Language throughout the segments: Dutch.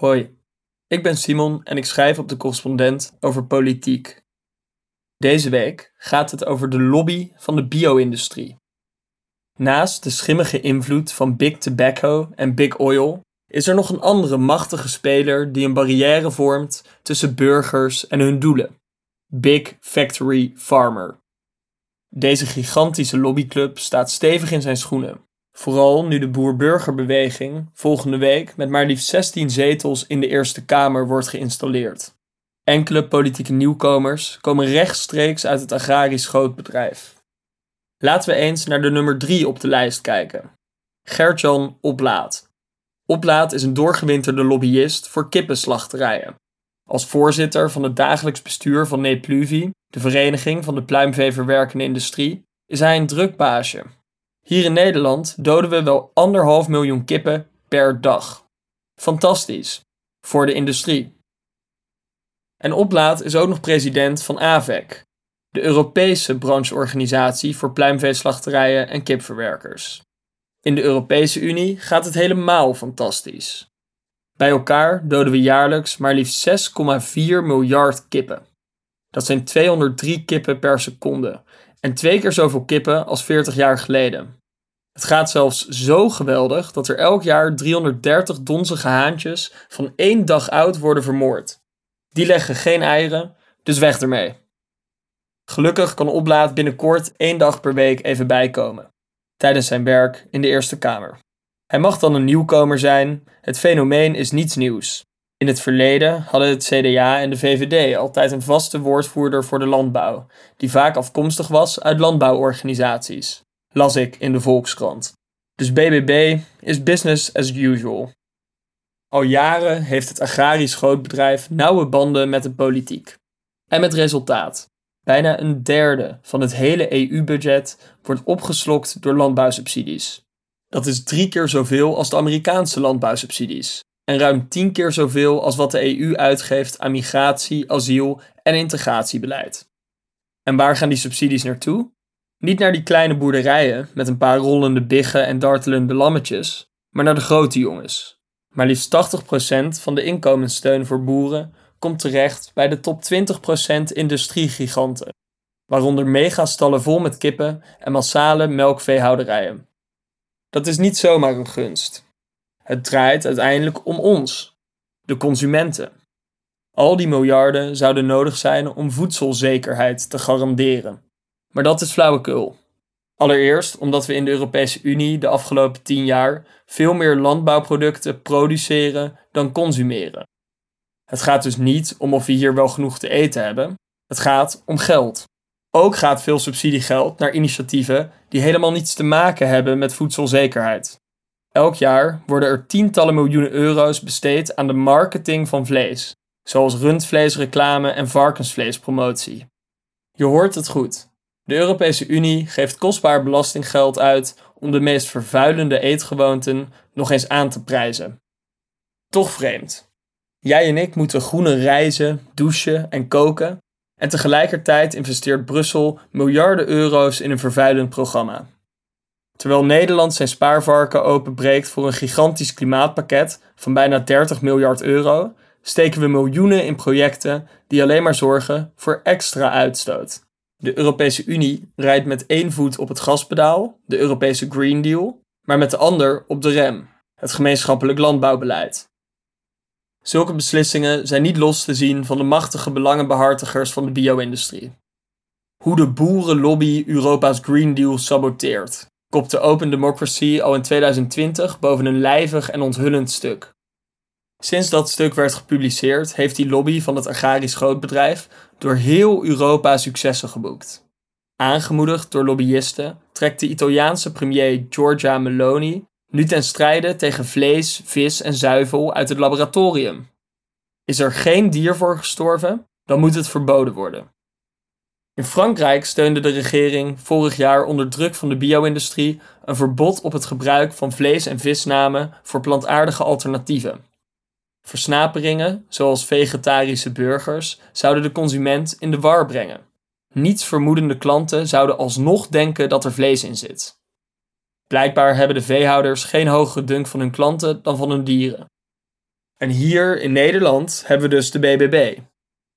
Hoi, ik ben Simon en ik schrijf op de correspondent over politiek. Deze week gaat het over de lobby van de bio-industrie. Naast de schimmige invloed van Big Tobacco en Big Oil is er nog een andere machtige speler die een barrière vormt tussen burgers en hun doelen: Big Factory Farmer. Deze gigantische lobbyclub staat stevig in zijn schoenen. Vooral nu de boer-burgerbeweging volgende week met maar liefst 16 zetels in de Eerste Kamer wordt geïnstalleerd. Enkele politieke nieuwkomers komen rechtstreeks uit het agrarisch grootbedrijf. Laten we eens naar de nummer 3 op de lijst kijken. Gertjan Oplaat. Oplaat is een doorgewinterde lobbyist voor kippenslachterijen. Als voorzitter van het dagelijks bestuur van Nepluvi, de vereniging van de pluimveeverwerkende industrie, is hij een druk baasje. Hier in Nederland doden we wel anderhalf miljoen kippen per dag. Fantastisch. Voor de industrie. En Oplaat is ook nog president van AVEC, de Europese brancheorganisatie voor pluimveeslachterijen en kipverwerkers. In de Europese Unie gaat het helemaal fantastisch. Bij elkaar doden we jaarlijks maar liefst 6,4 miljard kippen. Dat zijn 203 kippen per seconde en twee keer zoveel kippen als 40 jaar geleden. Het gaat zelfs zo geweldig dat er elk jaar 330 donzige haantjes van één dag oud worden vermoord. Die leggen geen eieren, dus weg ermee. Gelukkig kan Oplaat binnenkort één dag per week even bijkomen, tijdens zijn werk in de Eerste Kamer. Hij mag dan een nieuwkomer zijn, het fenomeen is niets nieuws. In het verleden hadden het CDA en de VVD altijd een vaste woordvoerder voor de landbouw, die vaak afkomstig was uit landbouworganisaties, las ik in de Volkskrant. Dus BBB is business as usual. Al jaren heeft het agrarisch grootbedrijf nauwe banden met de politiek. En met resultaat. Bijna een derde van het hele EU-budget wordt opgeslokt door landbouwsubsidies. Dat is drie keer zoveel als de Amerikaanse landbouwsubsidies. En ruim tien keer zoveel als wat de EU uitgeeft aan migratie, asiel en integratiebeleid. En waar gaan die subsidies naartoe? Niet naar die kleine boerderijen met een paar rollende biggen en dartelende lammetjes, maar naar de grote jongens. Maar liefst 80% van de inkomenssteun voor boeren komt terecht bij de top 20% industriegiganten, waaronder megastallen vol met kippen en massale melkveehouderijen. Dat is niet zomaar een gunst. Het draait uiteindelijk om ons, de consumenten. Al die miljarden zouden nodig zijn om voedselzekerheid te garanderen. Maar dat is flauwekul. Allereerst omdat we in de Europese Unie de afgelopen tien jaar veel meer landbouwproducten produceren dan consumeren. Het gaat dus niet om of we hier wel genoeg te eten hebben. Het gaat om geld. Ook gaat veel subsidiegeld naar initiatieven die helemaal niets te maken hebben met voedselzekerheid. Elk jaar worden er tientallen miljoenen euro's besteed aan de marketing van vlees, zoals rundvleesreclame en varkensvleespromotie. Je hoort het goed. De Europese Unie geeft kostbaar belastinggeld uit om de meest vervuilende eetgewoonten nog eens aan te prijzen. Toch vreemd. Jij en ik moeten groene reizen, douchen en koken, en tegelijkertijd investeert Brussel miljarden euro's in een vervuilend programma. Terwijl Nederland zijn spaarvarken openbreekt voor een gigantisch klimaatpakket van bijna 30 miljard euro, steken we miljoenen in projecten die alleen maar zorgen voor extra uitstoot. De Europese Unie rijdt met één voet op het gaspedaal, de Europese Green Deal, maar met de ander op de rem, het gemeenschappelijk landbouwbeleid. Zulke beslissingen zijn niet los te zien van de machtige belangenbehartigers van de bio-industrie. Hoe de boerenlobby Europa's Green Deal saboteert, kopte Open Democracy al in 2020 boven een lijvig en onthullend stuk. Sinds dat stuk werd gepubliceerd, heeft die lobby van het agrarisch grootbedrijf door heel Europa successen geboekt. Aangemoedigd door lobbyisten trekt de Italiaanse premier Giorgia Meloni nu ten strijde tegen vlees, vis en zuivel uit het laboratorium. Is er geen dier voor gestorven, dan moet het verboden worden. In Frankrijk steunde de regering vorig jaar onder druk van de bio-industrie een verbod op het gebruik van vlees- en visnamen voor plantaardige alternatieven. Versnaperingen, zoals vegetarische burgers, zouden de consument in de war brengen. Niets vermoedende klanten zouden alsnog denken dat er vlees in zit. Blijkbaar hebben de veehouders geen hogere dunk van hun klanten dan van hun dieren. En hier in Nederland hebben we dus de BBB.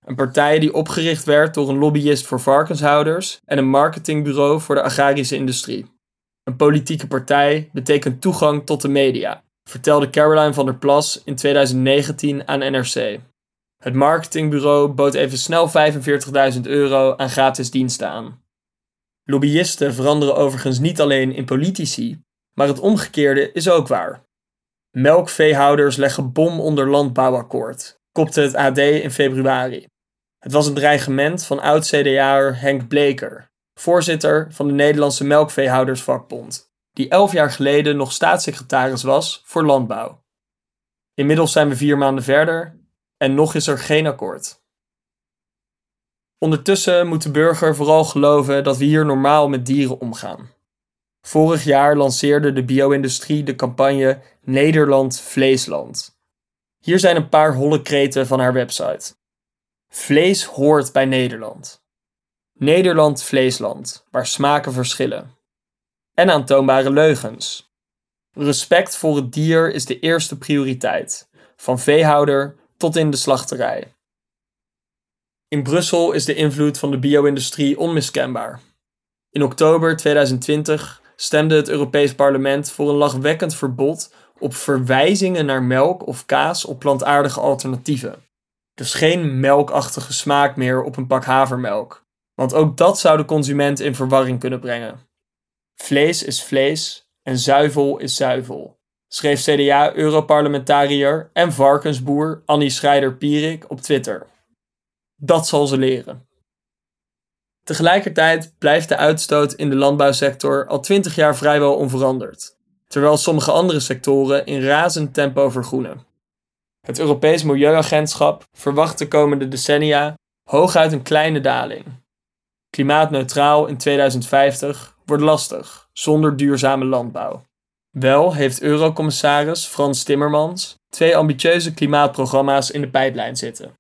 Een partij die opgericht werd door een lobbyist voor varkenshouders en een marketingbureau voor de agrarische industrie. Een politieke partij betekent toegang tot de media, vertelde Caroline van der Plas in 2019 aan NRC. Het marketingbureau bood even snel 45.000 euro aan gratis diensten aan. Lobbyisten veranderen overigens niet alleen in politici, maar het omgekeerde is ook waar. Melkveehouders leggen bom onder landbouwakkoord, kopte het AD in februari. Het was een dreigement van oud-CDA'er Henk Bleker, voorzitter van de Nederlandse Melkveehoudersvakbond, die elf jaar geleden nog staatssecretaris was voor landbouw. Inmiddels zijn we vier maanden verder en nog is er geen akkoord. Ondertussen moet de burger vooral geloven dat we hier normaal met dieren omgaan. Vorig jaar lanceerde de bio-industrie de campagne Nederland Vleesland. Hier zijn een paar holle kreten van haar website. Vlees hoort bij Nederland. Nederland Vleesland, waar smaken verschillen. En aantoonbare leugens. Respect voor het dier is de eerste prioriteit, van veehouder tot in de slachterij. In Brussel is de invloed van de bio-industrie onmiskenbaar. In oktober 2020 stemde het Europees Parlement voor een lachwekkend verbod op verwijzingen naar melk of kaas op plantaardige alternatieven. Dus geen melkachtige smaak meer op een pak havermelk, want ook dat zou de consument in verwarring kunnen brengen. Vlees is vlees en zuivel is zuivel, schreef CDA-europarlementariër en varkensboer Annie Schreider-Pierik op Twitter. Dat zal ze leren. Tegelijkertijd blijft de uitstoot in de landbouwsector al 20 jaar vrijwel onveranderd, terwijl sommige andere sectoren in razend tempo vergroenen. Het Europees Milieuagentschap verwacht de komende decennia hooguit een kleine daling. Klimaatneutraal in 2050 wordt lastig zonder duurzame landbouw. Wel heeft Eurocommissaris Frans Timmermans twee ambitieuze klimaatprogramma's in de pijplijn zitten: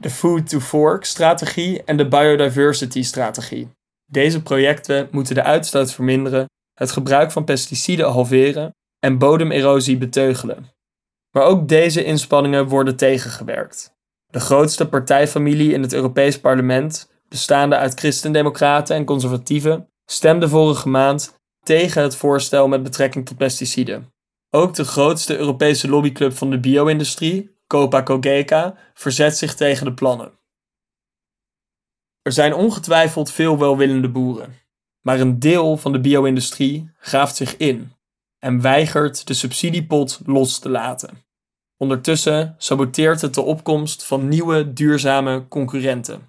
de Food to Fork strategie en de Biodiversity strategie. Deze projecten moeten de uitstoot verminderen, het gebruik van pesticiden halveren en bodemerosie beteugelen. Maar ook deze inspanningen worden tegengewerkt. De grootste partijfamilie in het Europees Parlement, bestaande uit christendemocraten en conservatieven, stemde vorige maand tegen het voorstel met betrekking tot pesticiden. Ook de grootste Europese lobbyclub van de bio-industrie, Copa Cogeca, verzet zich tegen de plannen. Er zijn ongetwijfeld veel welwillende boeren, maar een deel van de bio-industrie graaft zich in en weigert de subsidiepot los te laten. Ondertussen saboteert het de opkomst van nieuwe duurzame concurrenten.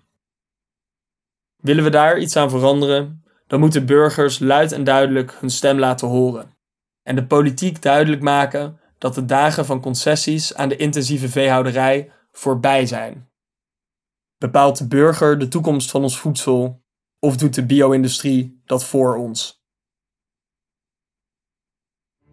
Willen we daar iets aan veranderen, dan moeten burgers luid en duidelijk hun stem laten horen en de politiek duidelijk maken dat de dagen van concessies aan de intensieve veehouderij voorbij zijn. Bepaalt de burger de toekomst van ons voedsel of doet de bio-industrie dat voor ons?